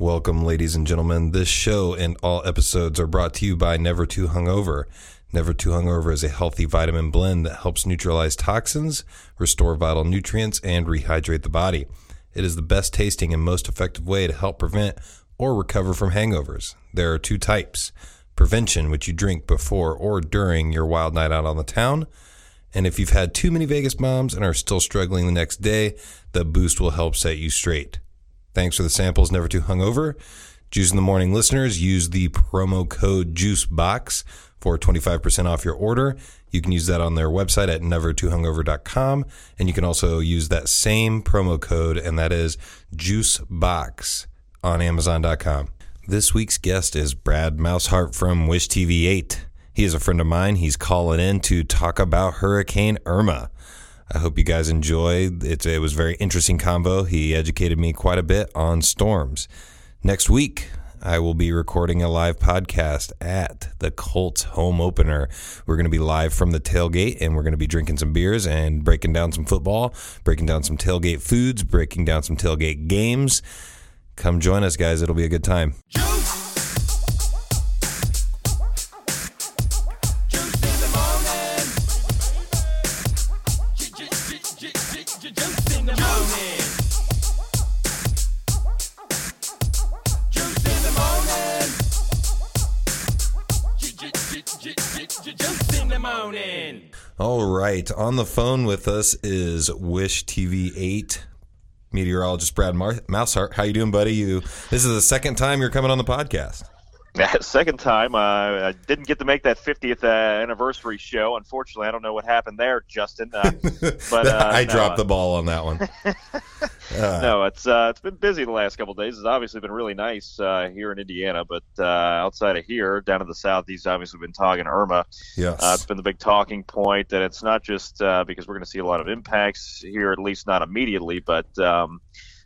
Welcome, ladies and gentlemen. This show and all episodes are brought to you by Never Too Hungover. Never Too Hungover is a healthy vitamin blend that helps neutralize toxins, restore vital nutrients, and rehydrate the body. It is the best tasting and most effective way to help prevent or recover from hangovers. There are two types prevention, which you drink before or during your wild night out on the town. And if you've had too many Vegas bombs and are still struggling the next day, the boost will help set you straight. Thanks for the samples, Never Too Hungover. Juice in the Morning listeners, use the promo code JUICEBOX for 25% off your order. You can use that on their website at nevertoohungover.com. And you can also use that same promo code, and that is JUICEBOX on Amazon.com. This week's guest is Brad Maushart from Wish TV 8. He is a friend of mine. He's calling in to talk about Hurricane Irma. I hope you guys enjoyed. It, it was very interesting convo. He educated me quite a bit on storms. Next week, I will be recording a live podcast at the Colts home opener. We're going to be live from the tailgate and we're going to be drinking some beers and breaking down some football, breaking down some tailgate foods, breaking down some tailgate games. Come join us, guys. It'll be a good time. Right. On the phone with us is Wish TV 8 meteorologist Brad Mar- Maushart. How you doing, buddy? You This is the second time you're coming on the podcast. Second time, uh, I didn't get to make that 50th uh, anniversary show. Unfortunately, I don't know what happened there, Justin. Uh, but uh, I no, dropped the ball on that one. no, it's uh, it's been busy the last couple days. It's obviously been really nice uh, here in Indiana, but outside of here, down in the southeast, obviously been talking Irma. Yes, it's been the big talking point. and it's not just because we're going to see a lot of impacts here, at least not immediately, but um,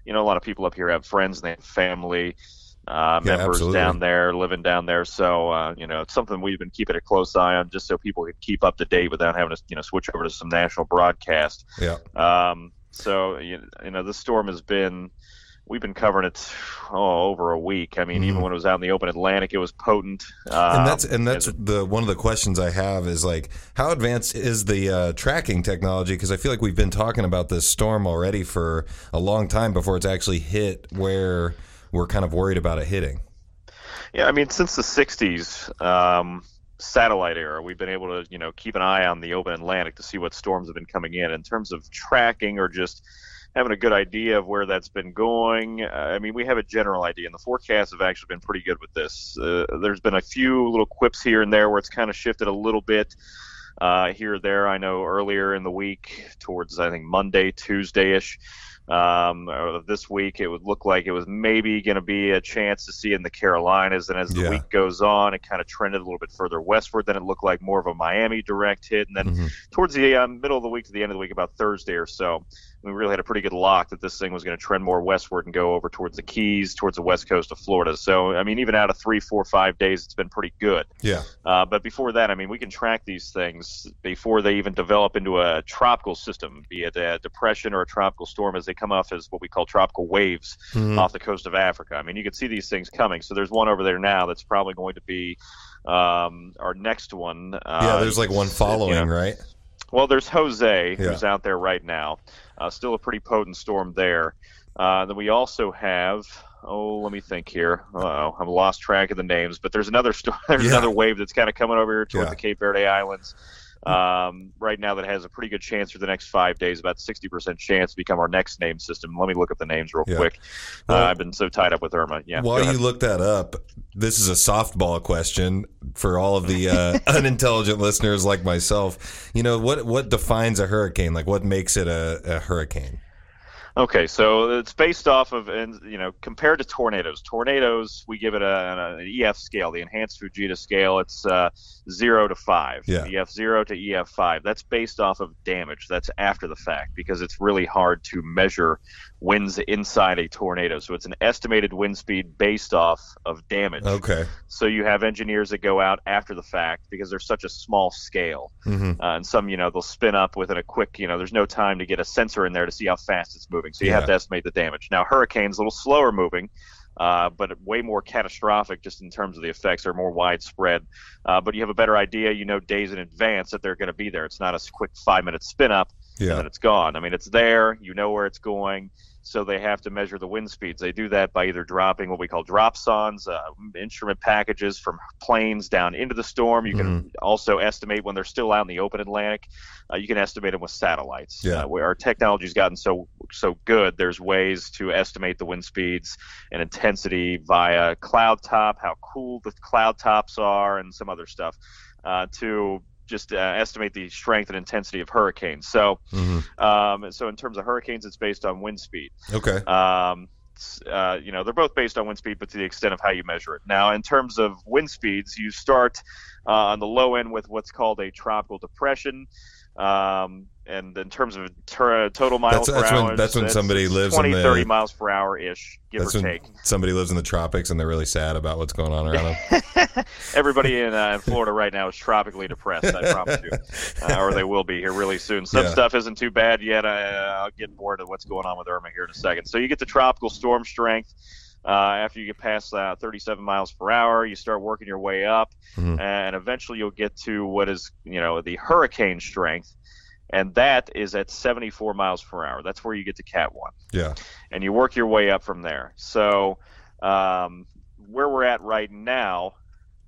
you know, a lot of people up here have friends and they have family uh, yeah, members absolutely. down there, living down there. So, uh, you know, it's something we've been keeping a close eye on just so people can keep up to date without having to, you know, switch over to some national broadcast. Yeah. Um, so, you know, this storm has been, we've been covering it oh, over a week. I mean, mm-hmm. even when it was out in the open Atlantic, it was potent. Um, and that's and that's the one of the questions I have is like, how advanced is the uh, tracking technology? Because I feel like we've been talking about this storm already for a long time before it's actually hit where we're kind of worried about it hitting. Yeah, I mean, since the '60s um, satellite era, we've been able to, you know, keep an eye on the open Atlantic to see what storms have been coming in. In terms of tracking or just having a good idea of where that's been going, uh, I mean, we have a general idea, and the forecasts have actually been pretty good with this. Uh, there's been a few little quips here and there where it's kind of shifted a little bit. Uh, here or there, I know earlier in the week, towards I think Monday, Tuesday ish, um, this week, it would look like it was maybe going to be a chance to see in the Carolinas. And as the Yeah. week goes on, it kind of trended a little bit further westward. Then it looked like more of a Miami direct hit. And then Mhm. towards the uh, middle of the week to the end of the week, about Thursday or so, we really had a pretty good lock that this thing was going to trend more westward and go over towards the Keys, towards the west coast of Florida. So, I mean, even out of three, four, five days, it's been pretty good. Yeah. Uh, but before that, I mean, we can track these things before they even develop into a tropical system, be it a depression or a tropical storm, as they come off as what we call tropical waves Mhm. off the coast of Africa. I mean, you can see these things coming. So there's one over there now that's probably going to be um, our next one. Uh, Yeah, there's like one you know, following, right? well, there's Jose, Yeah. who's out there right now. Uh, still a pretty potent storm there. Uh, then we also have, oh, let me think here. Oh, I've lost track of the names, but there's another storm. There's Yeah. another wave that's kind of coming over here toward Yeah. the Cape Verde Islands. Um, right now, that has a pretty good chance for the next five days, about 60% chance to become our next name system. Let me look up the names real Yeah. quick. Well, uh, I've been so tied up with Irma. Yeah. While you look that up, this is a softball question for all of the uh, unintelligent listeners like myself. You know what? What defines a hurricane? Like, what makes it a, a hurricane? Okay, so it's based off of, and you know, compared to tornadoes. Tornadoes, we give it a, an EF scale, the Enhanced Fujita scale. It's uh, zero to five. Yeah. EF zero to EF five. That's based off of damage. That's after the fact because it's really hard to measure winds inside a tornado. So it's an estimated wind speed based off of damage. Okay. So you have engineers that go out after the fact because they're such a small scale. hmm Uh, and some, you know, they'll spin up within a quick, you know, there's no time to get a sensor in there to see how fast it's moving. So you have to estimate the damage. Now, hurricanes, a little slower moving. uh, but way more catastrophic just in terms of the effects are more widespread. Uh, but you have a better idea, you know, days in advance that they're going to be there. It's not a quick five minute spin up Yeah. and then it's gone. I mean, it's there, you know where it's going. So they have to measure the wind speeds. They do that by either dropping what we call dropsondes, uh, instrument packages from planes down into the storm. You can also estimate when they're still out in the open Atlantic. Uh, you can estimate them with satellites. Yeah. Uh, where our technology's gotten so so good, there's ways to estimate the wind speeds and intensity via cloud top, how cool the cloud tops are, and some other stuff uh, to just uh, estimate the strength and intensity of hurricanes. So, hmm um, so in terms of hurricanes, it's based on wind speed. Okay. Um, uh, you know, they're both based on wind speed, but to the extent of how you measure it. Now, in terms of wind speeds, you start uh, on the low end with what's called a tropical depression. Um, and in terms of ter- total miles That's- per that's when- hour, that's when somebody lives in 20, the- 30 miles per hour ish, give or when take. somebody lives in the tropics and they're really sad about what's going on around them. Everybody in, uh, in Florida right now is tropically depressed. I promise you, uh, or they will be here really soon. Some Yeah. stuff isn't too bad yet. I, I'll get more to what's going on with Irma here in a second. So you get the tropical storm strength. Uh, after you get past uh, 37 miles per hour, you start working your way up, Mhm. and eventually you'll get to what is, you know, the hurricane strength, and that is at 74 miles per hour. That's where you get to Cat One Yeah. and you work your way up from there. So, um, where we're at right now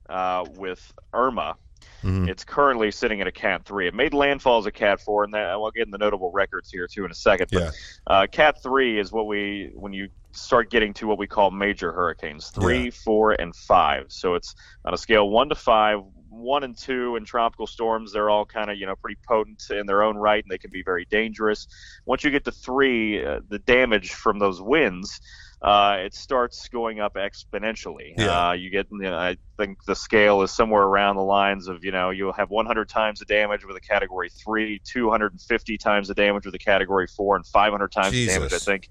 uh, with Irma, Mhm. it's currently sitting at a Cat 3. It made landfall as a Cat 4, and that, I'll get in the notable records here too in a second. But Yeah. uh, Cat 3 is what we, when you start getting to what we call major hurricanes 3, Yeah. 4, and 5. So it's on a scale 1 to 5. One and two in tropical storms, they're all kind of you know pretty potent in their own right, and they can be very dangerous. Once you get to three, uh, the damage from those winds, uh, it starts going up exponentially. Yeah. Uh, you get, you know, I think the scale is somewhere around the lines of, you know, you'll have 100 times the damage with a category three, 250 times the damage with a category four, and 500 times the damage, I think,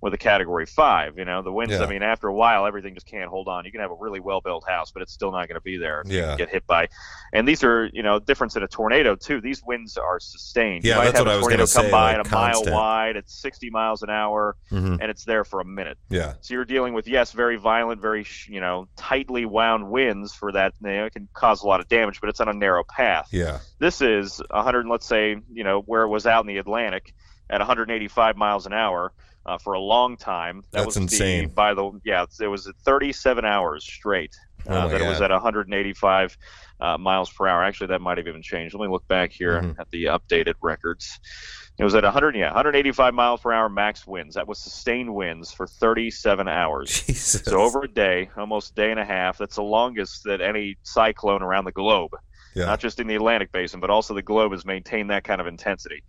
with a category five. You know, the winds, Yeah. I mean, after a while, everything just can't hold on. You can have a really well built house, but it's still not going to be there if you Yeah. get hit by. And these are, you know, difference in a tornado, too. These winds are sustained. Yeah, you might that's have what a I was tornado come say, by like at a mile wide at 60 miles an hour, Mhm. and it's there for a minute. Yeah. So you're dealing with yes, very violent, very you know tightly wound winds for that. You know, it can cause a lot of damage, but it's on a narrow path. Yeah. This is 100, let's say, you know, where it was out in the Atlantic at 185 miles an hour uh, for a long time. That That's was the- insane. by the yeah, it was 37 hours straight. Oh Uh, my that it was at 185 uh, miles per hour. Actually, that might have even changed. Let me look back here Mhm. at the updated records. It was at 100, yeah, 185 miles per hour max winds. That was sustained winds for 37 hours. Jesus. So over a day, almost a day and a half, that's the longest that any cyclone around the globe, Yeah. not just in the Atlantic basin, but also the globe has maintained that kind of intensity.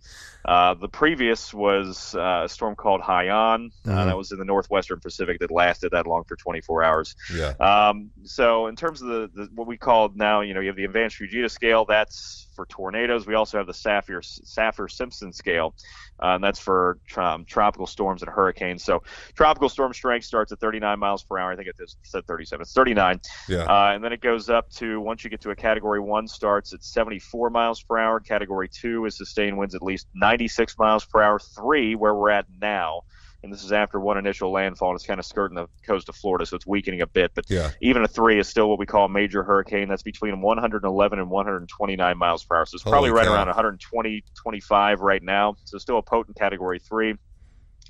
Uh, the previous was uh, a storm called Haiyan. Uh, Mhm. that was in the northwestern Pacific that lasted that long for 24 hours. Yeah. Um, so in terms of the, the what we call now, you know, you have the advanced Fujita scale. That's for tornadoes. We also have the Saffir Saffir Simpson scale, uh, and that's for um, tropical storms and hurricanes. So tropical storm strength starts at 39 miles per hour. I think it said 37. It's 39, Yeah. uh, and then it goes up to once you get to a Category One, starts at 74 miles per hour. Category Two is sustained winds at least 96 miles per hour. Three, where we're at now. And this is after one initial landfall, and it's kind of skirting the coast of Florida, so it's weakening a bit. But Yeah. even a three is still what we call a major hurricane. That's between 111 and 129 miles per hour. So it's probably Holy right cow. around 120, 25 right now. So still a potent category three.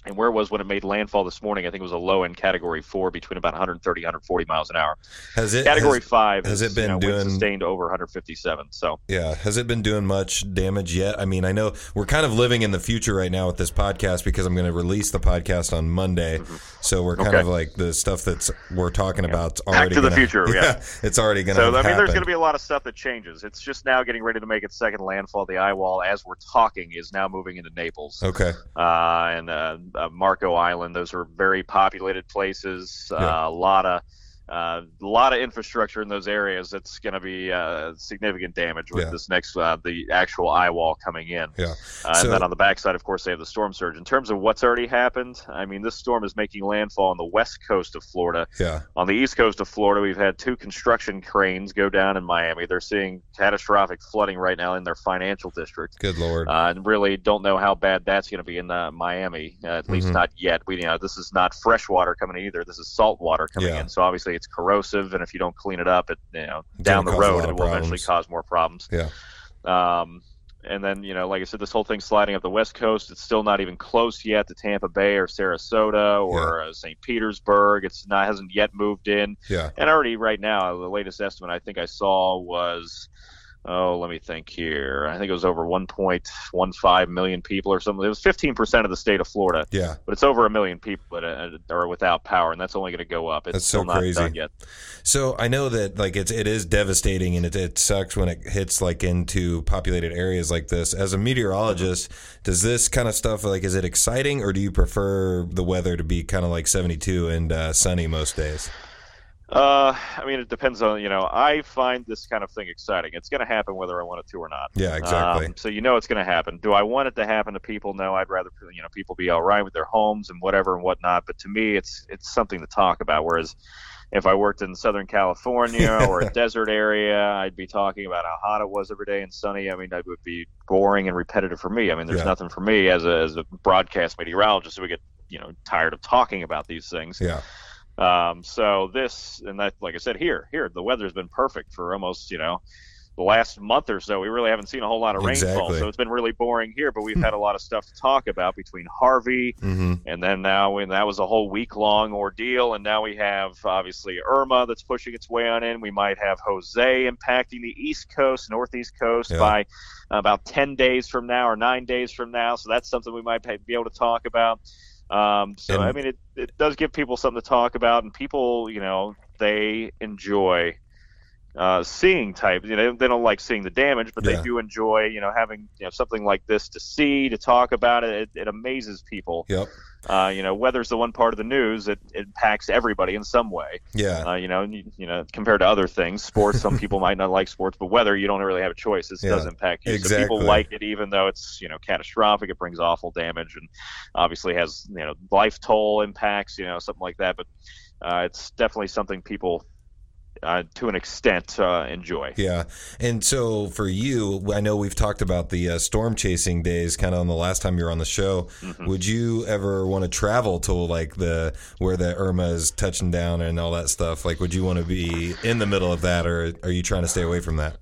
And where it was when it made landfall this morning, I think it was a low end category four between about 130, 140 miles an hour. Has it Category has- five has is, it been you know, doing- sustained over 157. So Yeah, has it been doing much damage yet? I mean, I know we're kind of living in the future right now with this podcast because I'm going to release the podcast on Monday. So we're kind Mm-hmm. Okay. of like the stuff that's we're talking about already to the gonna- future, yeah. it's already going to So I mean, there's going to be a lot of stuff that changes. It's just now getting ready to make its second landfall. The eye wall, as we're talking, is now moving into Naples Okay. uh, and uh, uh, Marco Island. Those are very populated places. Uh, Yeah. A lot of uh, a lot of infrastructure in those areas that's going to be uh, significant damage with Yeah. this next uh, the actual eye wall coming in. Yeah. Uh, So- and then on the backside, of course, they have the storm surge. In terms of what's already happened, I mean, this storm is making landfall on the west coast of Florida. Yeah. On the east coast of Florida, we've had two construction cranes go down in Miami. They're seeing catastrophic flooding right now in their financial district. Good lord. Uh, and really don't know how bad that's going to be in uh, Miami. Uh, at least Mhm. not yet. We, you know, this is not fresh water coming in either. This is salt water coming Yeah. in. So obviously it's corrosive, and if you don't clean it up, it you know It's down the gonna cause a road it will eventually cause more problems. Yeah. Um, and then you know, like I said, this whole thing sliding up the west coast. It's still not even close yet to Tampa Bay or Sarasota or uh, St. Petersburg. It's not hasn't yet moved in. Yeah. And already right now, the latest estimate I think I saw was, oh, let me think here. I think it was over 1.15 million people or something. It was 15% of the state of Florida, Yeah. but it's over a million people that uh, are without power, and that's only going to go up. It's That's so still not crazy. done yet. So I know that like it's it is devastating and it, it sucks when it hits like into populated areas like this. As a meteorologist, does this kind of stuff like is it exciting or do you prefer the weather to be kind of like 72 and uh, sunny most days? Uh, I mean, it depends on you know. I find this kind of thing exciting. It's going to happen whether I want it to or not. Yeah, exactly. Um, so you know it's going to happen. Do I want it to happen to people? No, I'd rather you know people be all right with their homes and whatever and whatnot. But to me, it's it's something to talk about. Whereas if I worked in Southern California or a desert area, I'd be talking about how hot it was every day and sunny. I mean, that would be boring and repetitive for me. I mean, there's Yeah. nothing for me as a as a broadcast meteorologist. We get you know tired of talking about these things. Yeah. Um, so this and that, like I said, here, here, the weather's been perfect for almost, you know, the last month or so. We really haven't seen a whole lot of rainfall, Exactly. so it's been really boring here. But we've had a lot of stuff to talk about between Harvey Mm-hmm. and then now, and that was a whole week long ordeal, and now we have obviously Irma that's pushing its way on in. We might have Jose impacting the East Coast, Northeast Coast Yeah. by about 10 days from now or nine days from now. So that's something we might be able to talk about. Um, so, And- I mean, it, it does give people something to talk about, and people, you know, they enjoy uh, seeing type. You know, they don't like seeing the damage, but Yeah. they do enjoy, you know, having you know something like this to see, to talk about it. It, it amazes people. Yep. Uh, you know, weather's the one part of the news that impacts everybody in some way. Yeah. Uh, you know, you, you know, compared to other things, sports. Some people might not like sports, but weather, you don't really have a choice. This Yeah, does impact you. So exactly. people like it, even though it's you know catastrophic. It brings awful damage, and obviously has you know life toll impacts. You know, something like that. But uh, it's definitely something people, uh, to an extent, uh, enjoy. Yeah. And so for you, I know we've talked about the uh, storm chasing days kind of on the last time you were on the show. Mhm. Would you ever want to travel to like the where the Irma is touching down and all that stuff? Like, would you want to be in the middle of that or are you trying to stay away from that?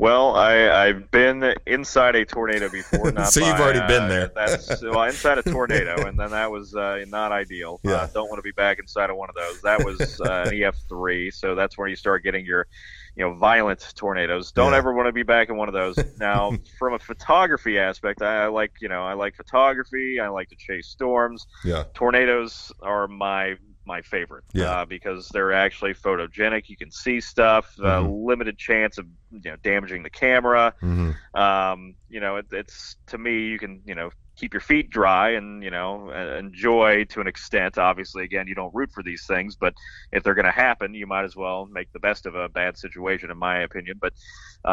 Well, I, I've been inside a tornado before. Not So you've by, already been uh, there. That's well inside a tornado, and then that was uh, not ideal. Yeah. Uh, don't want to be back inside of one of those. That was uh, an EF3, so that's where you start getting your, you know, violent tornadoes. Don't Yeah. ever want to be back in one of those. Now, from a photography aspect, I, I like, you know, I like photography. I like to chase storms Yeah. tornadoes are my my favorite Yeah. uh, because they're actually photogenic. You can see stuff. Uh, Mhm. limited chance of you know damaging the camera. hmm Um, you know, it, it's to me you can you know keep your feet dry and you know uh, enjoy to an extent. Obviously, again, you don't root for these things, but if they're going to happen, you might as well make the best of a bad situation, in my opinion. But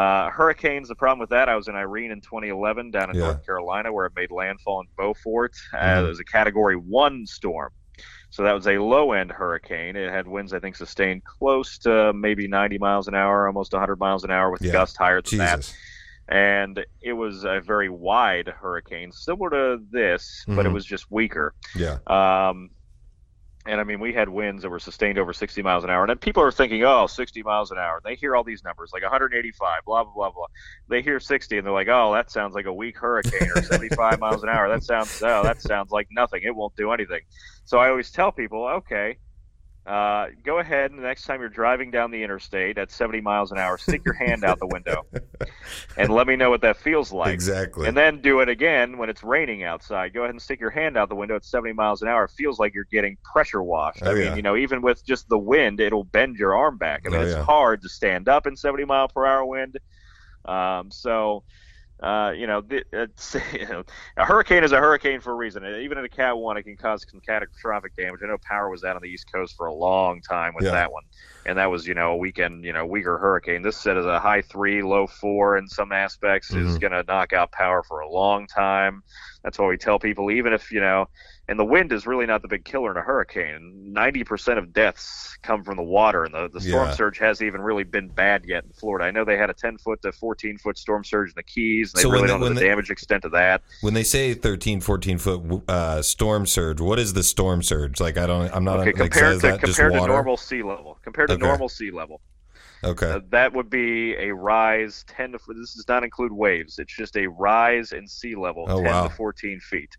uh, hurricanes, the problem with that, I was in Irene in 2011 down in Yeah. North Carolina where it made landfall in Beaufort. Uh, Mhm. it was a Category One storm. So that was a low end hurricane. It had winds, I think, sustained close to maybe 90 miles an hour, almost 100 miles an hour, with Yeah. gusts higher than that and it was a very wide hurricane, similar to this, but it Mhm. was just weaker. Yeah. Um, and I mean, we had winds that were sustained over 60 miles an hour. And then people are thinking, oh, 60 miles an hour. They hear all these numbers, like 185, blah, blah, blah, blah. They hear 60 and they're like, oh, that sounds like a weak hurricane or 75 miles an hour. That sounds, oh, that sounds like nothing. It won't do anything. So I always tell people, okay, uh, go ahead and the next time you're driving down the interstate at 70 miles an hour, stick your hand out the window and let me know what that feels like. exactly. And then do it again when it's raining outside. Go ahead and stick your hand out the window at 70 miles an hour. It feels like you're getting pressure washed. Oh, I mean, yeah. you know, even with just the wind, it'll bend your arm back. I mean, Oh, it's yeah. hard to stand up in 70 mile per hour wind. Um, so uh, you know, the, it's, you a hurricane is a hurricane for a reason. Even in a Cat 1, it can cause some catastrophic damage. I know power was out on the East Coast for a long time with Yeah. that one. And that was, you know, a weekend, you know, weaker hurricane. This set is a high three, low four in some aspects, is Mhm. going to knock out power for a long time. That's why we tell people, even if, you know, and the wind is really not the big killer in a hurricane. 90% of deaths come from the water, and the, the storm Yeah. surge hasn't even really been bad yet in Florida. I know they had a 10 foot to 14 foot storm surge in the Keys. And they So really they- don't know the they- damage extent of that. When they say 13, 14 foot uh, storm surge, what is the storm surge? Like I don't, I'm not Okay, like compared to compared to normal sea level, compared to Okay. normal sea level, Okay. uh, that would be a rise 10 to. This does not include waves. It's just a rise in sea level, Oh, 10 wow. to 14 feet.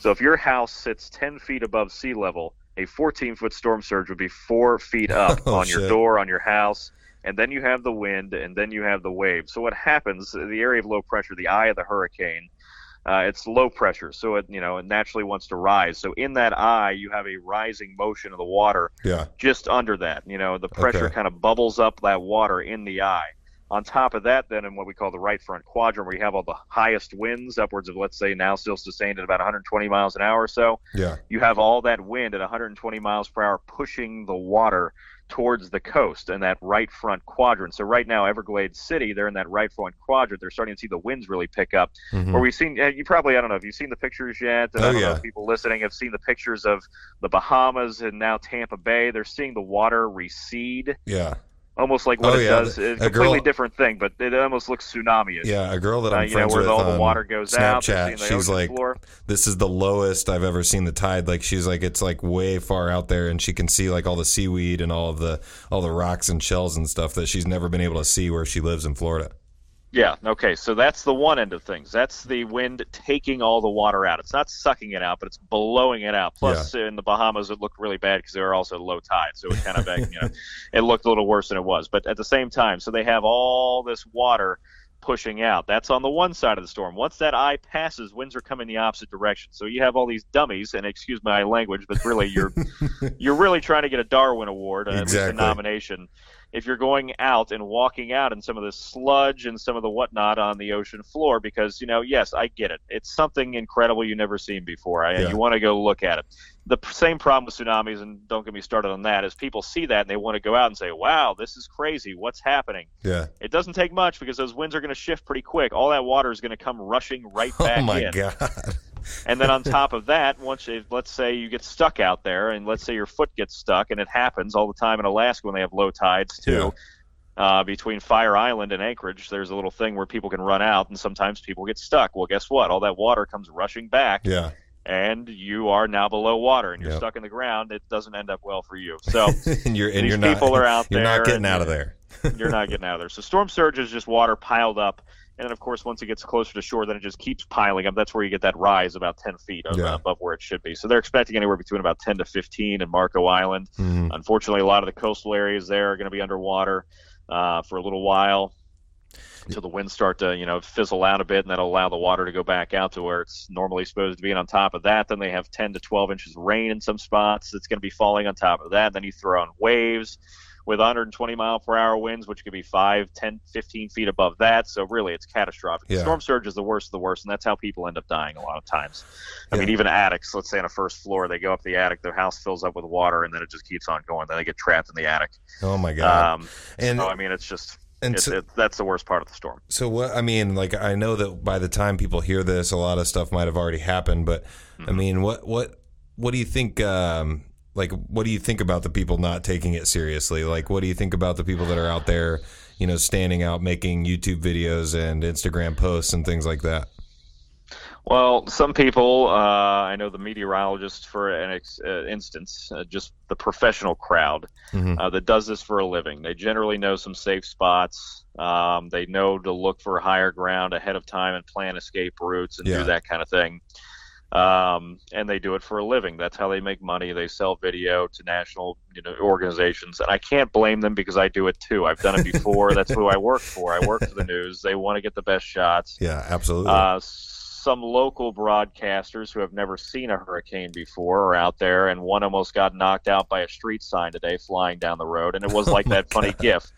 So if your house sits 10 feet above sea level, a 14 foot storm surge would be four feet up Oh, on your shit. door, on your house, and then you have the wind, and then you have the wave. So what happens? The area of low pressure, the eye of the hurricane. Uh, it's low pressure, so it you know it naturally wants to rise. So in that eye, you have a rising motion of the water, yeah. just under that. You know, the pressure Okay. kind of bubbles up that water in the eye. On top of that, then in what we call the right front quadrant, where you have all the highest winds, upwards of let's say now still sustained at about 120 miles an hour or so, Yeah. you have all that wind at 120 miles per hour pushing the water towards the coast in that right front quadrant. So right now, Everglades City, they're in that right front quadrant. They're starting to see the winds really pick up. Mhm. Where we've seen, uh, you probably, I don't know, if you've seen the pictures yet. And Oh, I don't know if people listening have seen the pictures of the Bahamas and now Tampa Bay. They're seeing the water recede, Yeah. Almost like what Oh, it yeah, does. It's a completely girl- different thing, but it almost looks tsunami-ish. Yeah. A girl that Uh, I'm you know, friends where with all the on water goes out. Snapchat, the she's like, floor. this is the lowest I've ever seen the tide. Like she's like, it's like way far out there, and she can see like all the seaweed and all of the all the rocks and shells and stuff that she's never been able to see where she lives in Florida. Yeah, okay, so that's the one end of things. That's the wind taking all the water out. It's not sucking it out, but it's blowing it out. Plus, in the Bahamas, it looked really bad because they were also low tide, so it kind of, you know, it looked a little worse than it was. But at the same time, so they have all this water pushing out. That's on the one side of the storm. Once that eye passes, winds are coming the opposite direction. So you have all these dummies, and excuse my language, but really you're you're really trying to get a Darwin Award, uh, at least a nomination. If you're going out and walking out in some of the sludge and some of the whatnot on the ocean floor, because you know, yes, I get it. It's something incredible you've never seen before. I, Yeah. You want to go look at it. The same problem with tsunamis, and don't get me started on that, is people see that and they want to go out and say, "Wow, this is crazy. What's happening?" Yeah. It doesn't take much because those winds are going to shift pretty quick. All that water is going to come rushing right oh back Oh my in. god. And then on top of that, once you, let's say you get stuck out there, and let's say your foot gets stuck, and it happens all the time in Alaska when they have low tides too. Uh, between Fire Island and Anchorage, there's a little thing where people can run out, and sometimes people get stuck. Well, guess what? All that water comes rushing back, Yeah. and you are now below water, and you're Yep. stuck in the ground. It doesn't end up well for you. So and you're and these you're not people are out you're there. not getting out of there. you're not getting out of there. So storm surge is just water piled up, and then of course once it gets closer to shore, then it just keeps piling up. That's where you get that rise about 10 feet of, Yeah. above where it should be. So they're expecting anywhere between about 10 to 15 in Marco Island. Mhm. Unfortunately, a lot of the coastal areas there are going to be underwater uh, for a little while. Until the winds start to, you know, fizzle out a bit, and that'll allow the water to go back out to where it's normally supposed to be. And on top of that, then they have 10 to 12 inches of rain in some spots. It's going to be falling on top of that. Then you throw on waves with 120 mile per hour winds, which could be 5, 10, 15 feet above that. So really, it's catastrophic. Yeah. Storm surge is the worst of the worst, and that's how people end up dying a lot of times. I Yeah. mean, even attics. Let's say on a first floor, they go up the attic, their house fills up with water, and then it just keeps on going. Then they get trapped in the attic. Oh my god. Um, and so I mean, it's just and it, so, it, that's the worst part of the storm. so what I mean, like I know that by the time people hear this, a lot of stuff might have already happened. But I Mhm. mean, what what what do you think? Um, like, what do you think about the people not taking it seriously? Like, what do you think about the people that are out there, you know, standing out, making YouTube videos and Instagram posts and things like that? Well, some people, uh, I know the meteorologists, for an ex- uh, instance, uh, just the professional crowd Mhm. uh, that does this for a living. They generally know some safe spots. Um, they know to look for higher ground ahead of time and plan escape routes and Yeah. do that kind of thing. Um, and they do it for a living. That's how they make money. They sell video to national you know, organizations, and I can't blame them because I do it too. I've done it before. That's who I work for. I work for the news. They want to get the best shots. Yeah, absolutely. Uh, some local broadcasters who have never seen a hurricane before are out there, and one almost got knocked out by a street sign today flying down the road, and it was Oh like my that funny God. gif.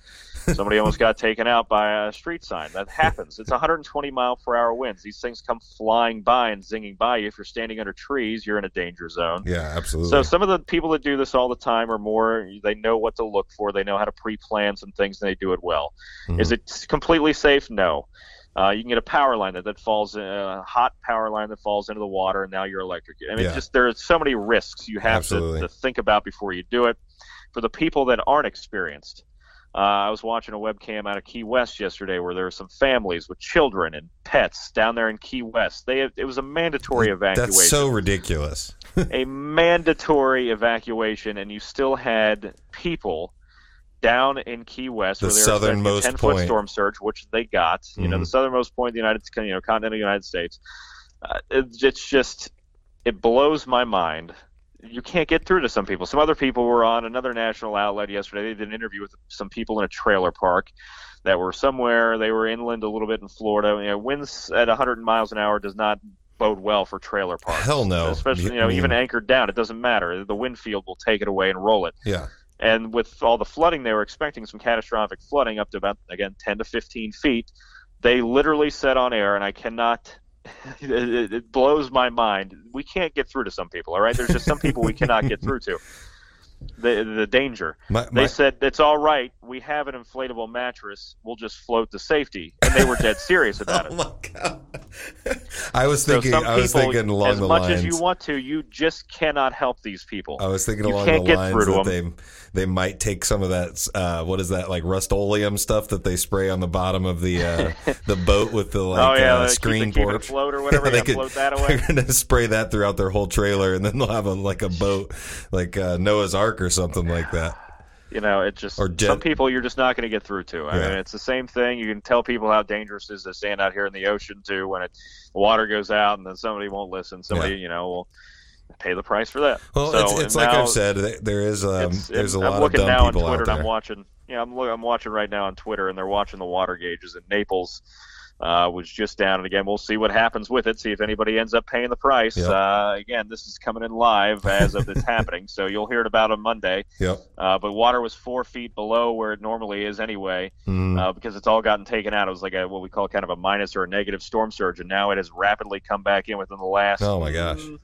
Somebody almost got taken out by a street sign. That happens. It's 120 mile per hour winds. These things come flying by and zinging by you. If you're standing under trees, you're in a danger zone. Yeah, absolutely. So some of the people that do this all the time are more. They know what to look for. They know how to pre-plan some things, and they do it well. Mhm. Is it completely safe? No. Uh, you can get a power line that, that falls, a hot power line that falls into the water, and now you're electric. I mean, Yeah. just there are so many risks you have to, to think about before you do it. For the people that aren't experienced, uh, I was watching a webcam out of Key West yesterday where there were some families with children and pets down there in Key West. They it was a mandatory evacuation That's so ridiculous. a mandatory evacuation, and you still had people down in Key West, The where they were southernmost ten foot storm surge, which they got. You know, Mhm. the southernmost point of the United, you know, continental United States. Uh, it, it's just, it blows my mind. You can't get through to some people. Some other people were on another national outlet yesterday. They did an interview with some people in a trailer park that were somewhere. They were inland a little bit in Florida. You know, winds at 100 miles an hour does not bode well for trailer parks. Hell no. Especially, you know, mean- even anchored down, it doesn't matter. The wind field will take it away and roll it. Yeah. And with all the flooding, they were expecting some catastrophic flooding up to about, again, 10 to 15 feet. They literally said on air, and I cannot, it, it- blows my mind. We can't get through to some people, all right? There's just some people we cannot get through to. The, the danger. My, They said, it's all right. We have an inflatable mattress. We'll just float to safety. And they were dead serious about oh it. my god. I was So thinking. some I was people, thinking along as the much lines. as you want to, you just cannot help these people. I was thinking You along can't the get lines through to that they they might take some of that uh, what is that like rust-oleum stuff that they spray on the bottom of the uh, the boat with the like oh yeah, uh, they keep, screen it, keep it porch. or whatever. they yeah, could- float that They're gonna spray that throughout their whole trailer, and then they'll have a like a boat, like uh, Noah's Ark or something like that. You know, it just some people you're just not going to get through to. I Yeah. mean, it's the same thing. You can tell people how dangerous it is to stand out here in the ocean too when it water goes out and then somebody won't listen. Somebody, you know, will pay the price for that. Well, So, it's, it's like now I've said, th- there is um, there's a I'm lot of looking dumb now on people Twitter out and I'm there. watching. Yeah, I'm look, I'm watching right now on Twitter, and they're watching the water gauges in Naples. Uh, was just down, and again, we'll see what happens with it. See if anybody ends up paying the price. Yep. Uh, again, this is coming in live as of this happening, so you'll hear it about on Monday. Yep. Uh, but water was four feet below where it normally is anyway, Mm. uh, because it's all gotten taken out. It was like a, what we call kind of a minus or a negative storm surge, and now it has rapidly come back in within the last. Oh, my gosh. mm,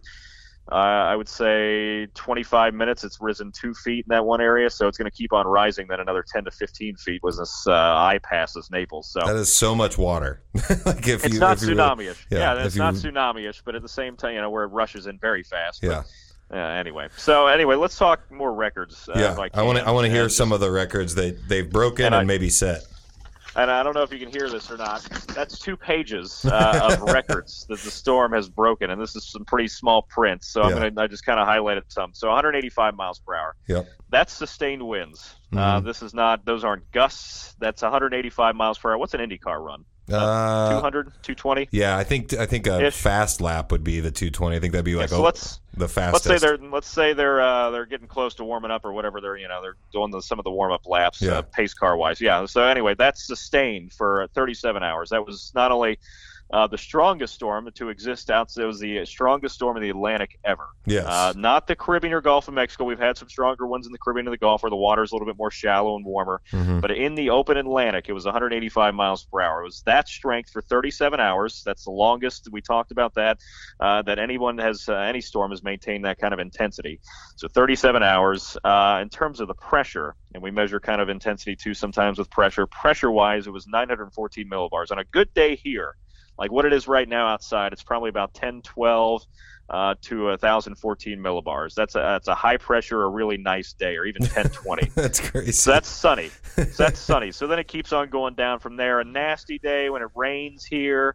Uh, I would say 25 minutes. It's risen two feet in that one area, so it's going to keep on rising. Then another 10 to 15 feet was this uh, eye passes Naples. So that is so much water. like if it's you, not if tsunami-ish. yeah, yeah, if it's not tsunami-ish, but at the same time, you know, where it rushes in very fast. But, yeah, uh, anyway, so anyway, let's talk more records. Uh, yeah. I want to. I want to hear And some just- of the records they they've broken And and, I- maybe set. And I don't know if you can hear this or not. That's two pages uh, of records that the storm has broken, and this is some pretty small print. So I'm Yeah. gonna I just kind of highlighted some. So 185 miles per hour. Yep. That's sustained winds. Uh, Mhm. this is not; those aren't gusts. That's 185 miles per hour. What's an IndyCar run? Uh, 200, 220. yeah, I think I think a Ish. fast lap would be the 220. I think that'd be like Yeah, so oh, let's the let's say they're let's say they're uh, they're getting close to warming up or whatever. They're you know they're doing the, some of the warm up laps, Yeah. uh, pace car wise. Yeah. So anyway, that's sustained for 37 hours. That was not only uh, the strongest storm to exist out. It was the strongest storm in the Atlantic ever. yes. Uh, not the Caribbean or Gulf of Mexico. We've had some stronger ones in the Caribbean and the Gulf where the water is a little bit more shallow and warmer. Mhm. But in the open Atlantic, it was 185 miles per hour. It was that strength for 37 hours. That's the longest. We talked about that. Uh, that anyone has, uh, any storm has maintained that kind of intensity. So 37 hours. Uh, in terms of the pressure, and we measure kind of intensity too sometimes with pressure. Pressure wise, it was 914 millibars. On a good day here, like what it is right now outside, it's probably about 10, 12 uh, to 1,014 millibars. That's a, that's a high pressure, a really nice day, or even 10, 20. that's crazy. So that's sunny. So that's sunny. So then it keeps on going down from there. A nasty day when it rains here.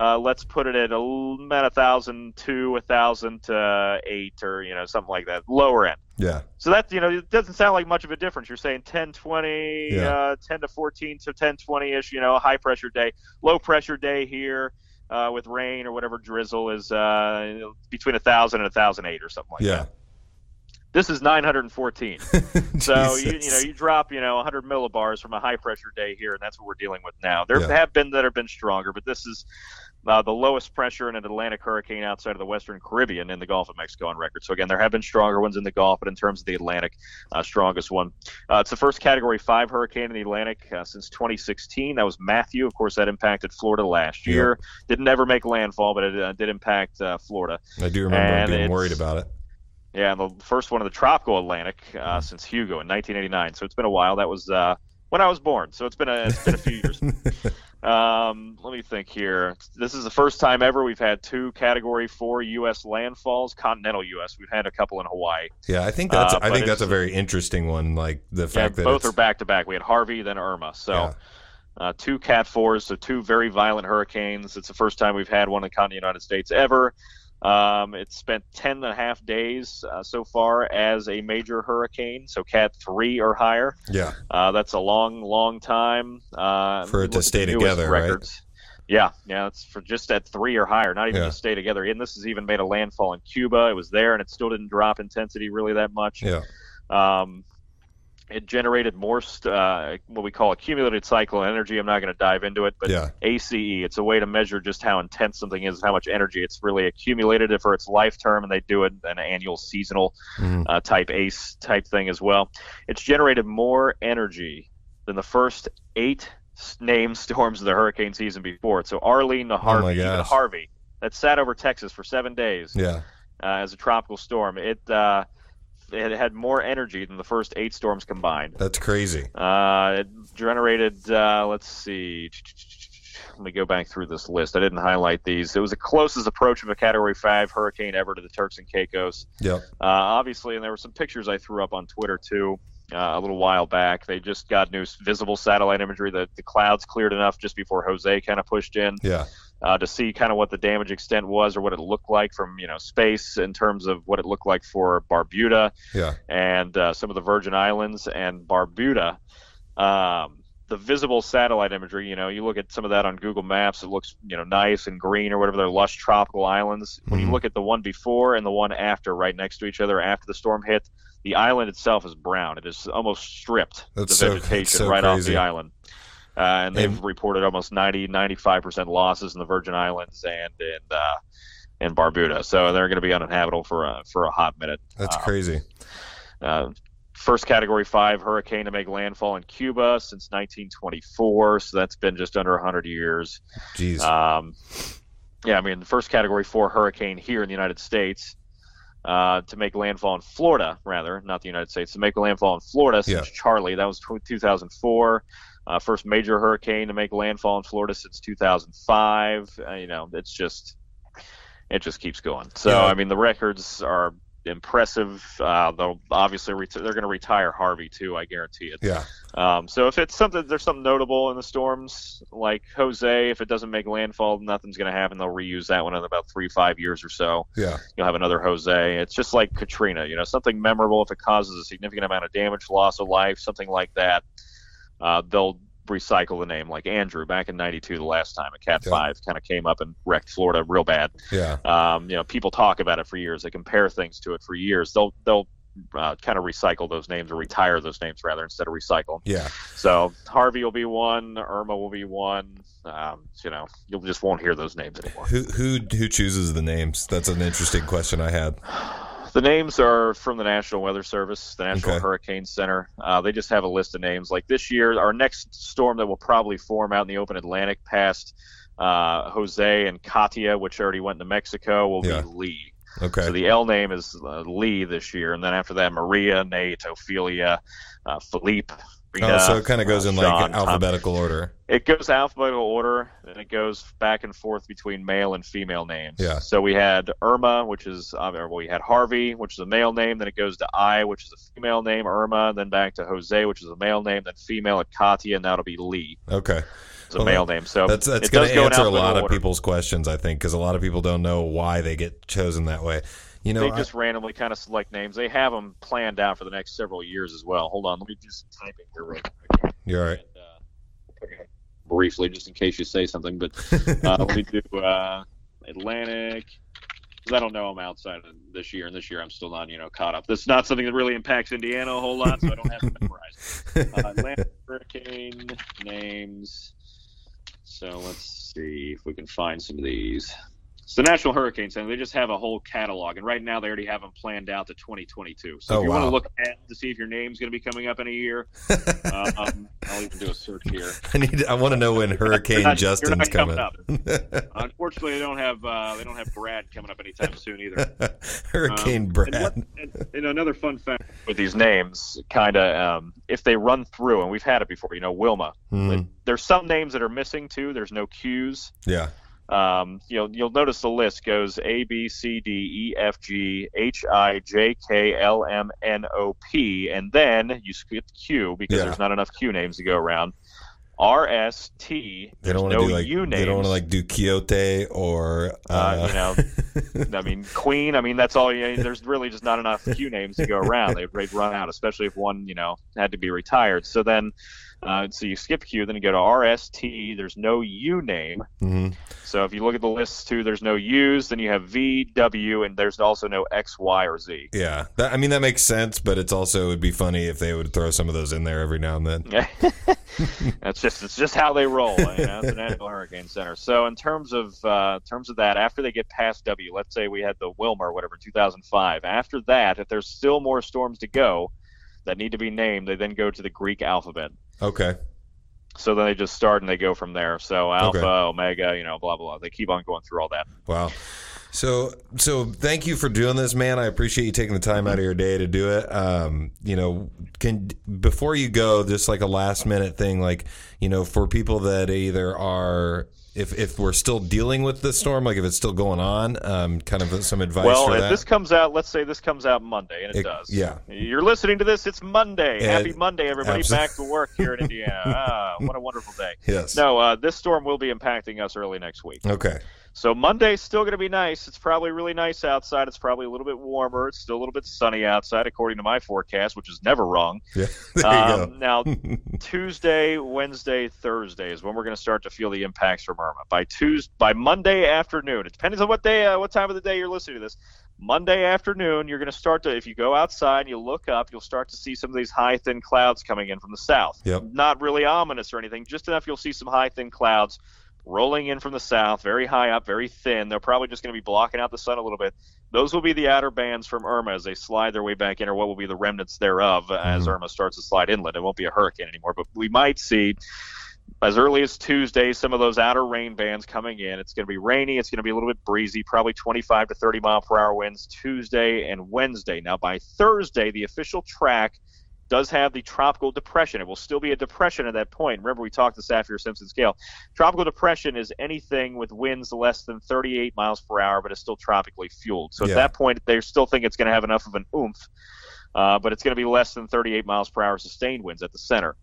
Uh, let's put it at about a thousand to a thousand to eight, or you know something like that, lower end. Yeah. So that's, you know it doesn't sound like much of a difference. You're saying 10, 20, Yeah. uh, 10 to 14 to 10, 20 ish. You know, a high pressure day, low pressure day here. Uh, with rain or whatever drizzle is uh, between a thousand and a thousand eight or something like that. This is 914. so you, you know you drop you know 100 millibars from a high pressure day here, and that's what we're dealing with now. There Yeah. have been that have been stronger, but this is uh, the lowest pressure in an Atlantic hurricane outside of the Western Caribbean in the Gulf of Mexico on record. So again, there have been stronger ones in the Gulf, but in terms of the Atlantic, uh, strongest one. Uh, it's the first Category Five hurricane in the Atlantic uh, since 2016. That was Matthew. Of course, that impacted Florida last Yep. year. Didn't ever make landfall, but it uh, did impact uh, Florida. I do remember And being worried about it. Yeah, and the first one of the tropical Atlantic uh, since Hugo in 1989. So it's been a while. That was uh, when I was born. So it's been a it's been a few years. Um, let me think here. This is the first time ever we've had two Category Four U.S. landfalls, continental U.S. We've had a couple in Hawaii. Yeah, I think that's Uh, I think that's a very interesting one. Like the Yeah, fact that both are back to back. We had Harvey, then Irma. So. Yeah. Uh, two Cat 4s, so two very violent hurricanes. It's the first time we've had one in the continental United States ever. Um, it's spent 10 and a half days uh, so far as a major hurricane, so Cat 3 or higher. yeah, Uh, that's a long, long time. Uh, For it to stay together, right? records. Yeah, yeah, it's for just at three or higher, not even Yeah. just stay together. And this has even made a landfall in Cuba. It was there, and it still didn't drop intensity really that much. yeah, Um, it generated more uh, what we call accumulated cyclone energy. I'm not going to dive into it, but yeah, ACE, it's a way to measure just how intense something is, how much energy it's really accumulated for its life term, and they do it an annual seasonal Mhm. uh, type ACE type thing as well. It's generated more energy than the first eight named storms of the hurricane season before it. So Arlene, the Harvey, even gosh. Harvey, that sat over Texas for seven days yeah. uh, as a tropical storm. It uh, it had more energy than the first eight storms combined. That's crazy. Uh, it generated, uh, let's see. Let me go back through this list. I didn't highlight these. It was the closest approach of a Category 5 hurricane ever to the Turks and Caicos. Yep. Uh, obviously, and there were some pictures I threw up on Twitter too uh, a little while back. They just got new visible satellite imagery. The, the clouds cleared enough just before Jose kind of pushed in Yeah. Uh, to see kind of what the damage extent was or what it looked like from you know space in terms of what it looked like for Barbuda Yeah. and uh, some of the Virgin Islands and Barbuda. Um, the visible satellite imagery, you know, you look at some of that on Google Maps, it looks, you know, nice and green or whatever. They're lush tropical islands. When Mhm. you look at the one before and the one after, right next to each other after the storm hit, the island itself is brown. It is almost stripped That's the so- vegetation so right off the island. Uh, and they've And- reported almost 90, 95% losses in the Virgin Islands and in uh, in Barbuda. So they're going to be uninhabitable for a, for a hot minute. That's Um, crazy. uh, first Category 5 hurricane to make landfall in Cuba since 1924, so that's been just under 100 years. Jeez. Um, yeah, I mean, the first Category 4 hurricane here in the United States uh, to make landfall in Florida, rather, not the United States, to make landfall in Florida since Yeah. Charley. That was tw 2004. Uh, first major hurricane to make landfall in Florida since 2005. Uh, you know, it's just, it just keeps going. So, Yeah. I mean, the records are impressive. Uh, they'll obviously ret- they're going to retire Harvey too. I guarantee it. yeah. Um, so if it's something, there's something notable in the storms, like Jose. If it doesn't make landfall, nothing's going to happen. They'll reuse that one in about three, five years or so. Yeah. You'll have another Jose. It's just like Katrina, you know, something memorable. If it causes a significant amount of damage, loss of life, something like that, uh, they'll recycle the name. Like Andrew back in '92, the last time a Cat Yeah. Five kind of came up and wrecked Florida real bad. Yeah. Um, you know, people talk about it for years. They compare things to it for years. They'll they'll uh, kind of recycle those names or retire those names rather instead of recycle. Yeah. So Harvey will be one, Irma will be one. Um, you know, you just won't hear those names anymore. Who who who chooses the names? That's an interesting question I had. The names are from the National Weather Service, the National Okay. Hurricane Center. Uh, they just have a list of names. Like this year, our next storm that will probably form out in the open Atlantic past uh, Jose and Katia, which already went to Mexico, will Yeah. be Lee. Okay. So the L name is uh, Lee this year, and then after that, Maria, Nate, Ophelia, uh, Oh, so it kind of goes uh, in like Sean, Tom. alphabetical order. It goes alphabetical order, and it goes back and forth between male and female names. Yeah. So we had Irma, which is, um, or we had Harvey, which is a male name. Then it goes to I, which is a female name, Irma. Then back to Jose, which is a male name. Then female at Katia, and it'll be Lee. Okay. It's a Well, male name. So That's that's going to go answer a lot of order. people's questions, I think, because a lot of people don't know why they get chosen that way. You know, they I- just randomly kind of select names. They have them planned out for the next several years as well. Hold on, let me do some typing here real quick. you're all right. And, uh, briefly, just in case you say something, but uh, let me do uh, Atlantic because I don't know them outside of this year, and this year I'm still not you know caught up. This is not something that really impacts Indiana a whole lot, so I don't have to memorize. Uh, Atlantic Hurricane names. So let's see if we can find some of these. It's the National Hurricane Center. They just have a whole catalog, and right now they already have them planned out to 2022. So Oh, if you want to look at to see if your name's going to be coming up in a year, uh, um, I'll even do a search here. I need. I want to know when Hurricane not- Justin's coming coming. Unfortunately, they don't have uh, they don't have Brad coming up anytime soon either. Hurricane Um, Brad. And, what, and, and another fun fact with these names, kind of, um, if they run through, and we've had it before, you know, Wilma. Mhm. There's some names that are missing too. There's no Q's. Yeah. Um, you'll you'll notice the list goes A B C D E F G H I J K L M N O P, and then you skip Q because Yeah. there's not enough Q names to go around. R S T. They don't want to no do like. U names. They don't want to like do Quixote or. Uh, Uh, you know, I mean, Queen. I mean, that's all. You there's really just not enough Q names to go around. They'd, they'd run out, especially if one, you know, had to be retired. So then, uh, so you skip Q, then you go to RST. There's no U name. mhm. So if you look at the list too, there's no U's. Then you have V, W, and there's also no X, Y, or Z. Yeah. That, I mean, that makes sense, but it's also it would be funny if they would throw some of those in there every now and then. That's just it's just how they roll. You know, it's the National Hurricane Center. So in terms of uh, in terms of that, after they get past W, let's say we had the Wilma or whatever, 2005. After that, if there's still more storms to go that need to be named, they then go to the Greek alphabet. Okay. So then they just start and they go from there. So alpha, Okay. omega, you know, blah blah blah. They keep on going through all that. Wow. So, so thank you for doing this, man. I appreciate you taking the time out of your day to do it. Um, you know, can before you go, just like a last minute thing, like you know, for people that either are, if if we're still dealing with the storm, like if it's still going on, um, kind of some advice well, if that. this comes out, let's say this comes out Monday, and it, It- does. yeah. You're listening to this. It's Monday. Yeah, Happy Monday, everybody. abso- Back to work here in Indiana. ah, what a wonderful day. yes. No, uh, this storm will be impacting us early next week. Okay. So Monday's still going to be nice. It's probably really nice outside. It's probably a little bit warmer. It's still a little bit sunny outside, according to my forecast, which is never wrong. Yeah. There you Um, now, Tuesday, Wednesday, Thursday is when we're going to start to feel the impacts from Irma. By Tuesday, by Monday afternoon, it depends on what day, uh, what time of the day you're listening to this. Monday afternoon, you're going to start to, if you go outside and you look up, you'll start to see some of these high, thin clouds coming in from the south. Yep. Not really ominous or anything, just enough you'll see some high, thin clouds rolling in from the south, very high up, very thin. They're probably just going to be blocking out the sun a little bit. Those will be the outer bands from Irma as they slide their way back in, or what will be the remnants thereof as Mhm. Irma starts to slide inland. It won't be a hurricane anymore, but we might see as early as Tuesday some of those outer rain bands coming in. It's going to be rainy. It's going to be a little bit breezy, probably 25 to 30 mile per hour winds Tuesday and Wednesday. Now, by Thursday, the official track does have the tropical depression. It will still be a depression at that point. Remember, we talked the Saffir Simpson scale. Tropical depression is anything with winds less than 38 miles per hour, but it's still tropically fueled. So Yeah. at that point, they still think it's going to have enough of an oomph, uh, but it's going to be less than 38 miles per hour sustained winds at the center.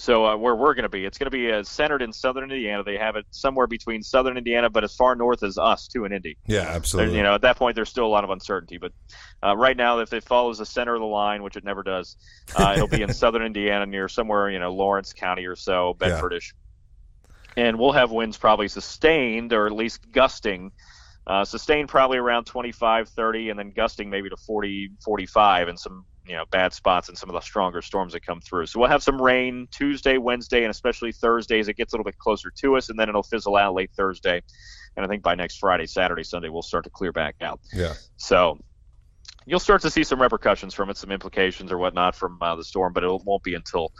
So uh, where we're going to be, it's going to be uh, centered in southern Indiana. They have it somewhere between southern Indiana, but as far north as us too in Indy. Yeah, absolutely. You know, at that point, there's still a lot of uncertainty. But uh, right now, if it follows the center of the line, which it never does, uh, it'll be in southern Indiana near somewhere, you know, Lawrence County or so, Yeah. Bedfordish. And we'll have winds probably sustained or at least gusting. Uh, sustained probably around 25, 30, and then gusting maybe to 40, 45 and some you know bad spots and some of the stronger storms that come through. So we'll have some rain Tuesday, Wednesday, and especially Thursday as it gets a little bit closer to us, and then it'll fizzle out late Thursday. And I think by next Friday, Saturday, Sunday, we'll start to clear back out. yeah. So you'll start to see some repercussions from it, some implications or whatnot from uh, the storm, but it won't be until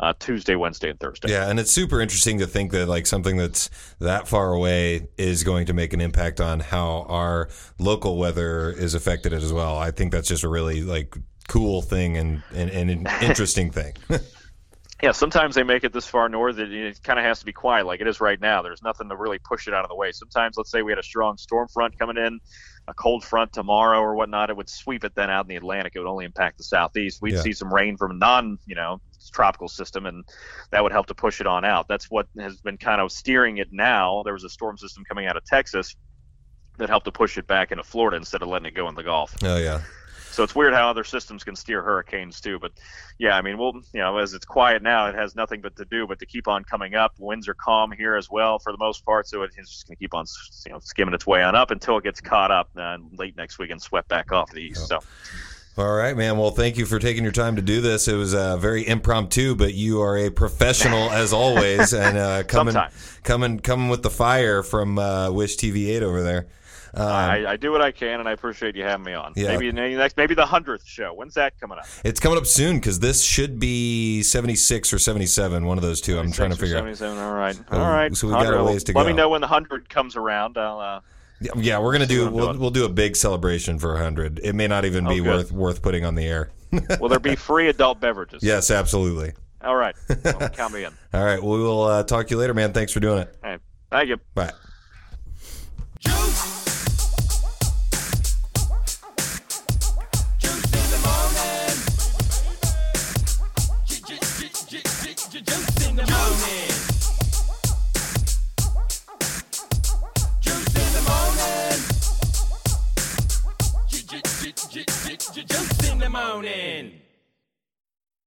uh, Tuesday, Wednesday, and Thursday. Yeah, and it's super interesting to think that like something that's that far away is going to make an impact on how our local weather is affected as well. I think that's just a really like cool thing and, and, and an interesting thing. Yeah, sometimes they make it this far north that it kind of has to be quiet, like it is right now. There's nothing to really push it out of the way. Sometimes, let's say we had a strong storm front coming in, a cold front tomorrow or whatnot, it would sweep it then out in the Atlantic. It would only impact the southeast. We'd Yeah. see some rain from a non, you know, tropical system, and that would help to push it on out. That's what has been kind of steering it now. There was a storm system coming out of Texas that helped to push it back into Florida instead of letting it go in the Gulf. oh yeah. So it's weird how other systems can steer hurricanes too. But yeah, I mean, we'll you know as it's quiet now, it has nothing but to do but to keep on coming up. Winds are calm here as well for the most part, so it's just going to keep on you know skimming its way on up until it gets caught up uh, late next week and swept back off the east. So. All right, man. Well, thank you for taking your time to do this. It was uh, very impromptu, but you are a professional as always, and uh, coming, Sometimes. coming, coming with the fire from uh, WISH-TV eight over there. Um, I, I do what I can, and I appreciate you having me on. Yeah. Maybe maybe next, maybe the hundredth show. When's that coming up? it's coming up soon because this should be seventy six or seventy seven, one of those two. I'm trying to 76 or figure out. 77, All right, So- all right. so we got a ways to Let go. Let me know when the hundred comes around. I'll. Uh, Yeah, Yeah, we're gonna do. We'll, we'll do a big celebration for hundred. It may not even be Oh, good. worth worth putting on the air. will there be free adult beverages? yes, absolutely. All right. Well, count me in. All right. Well, we will uh, talk to you later, man. Thanks for doing it. Hey, thank you. Bye. Ronan.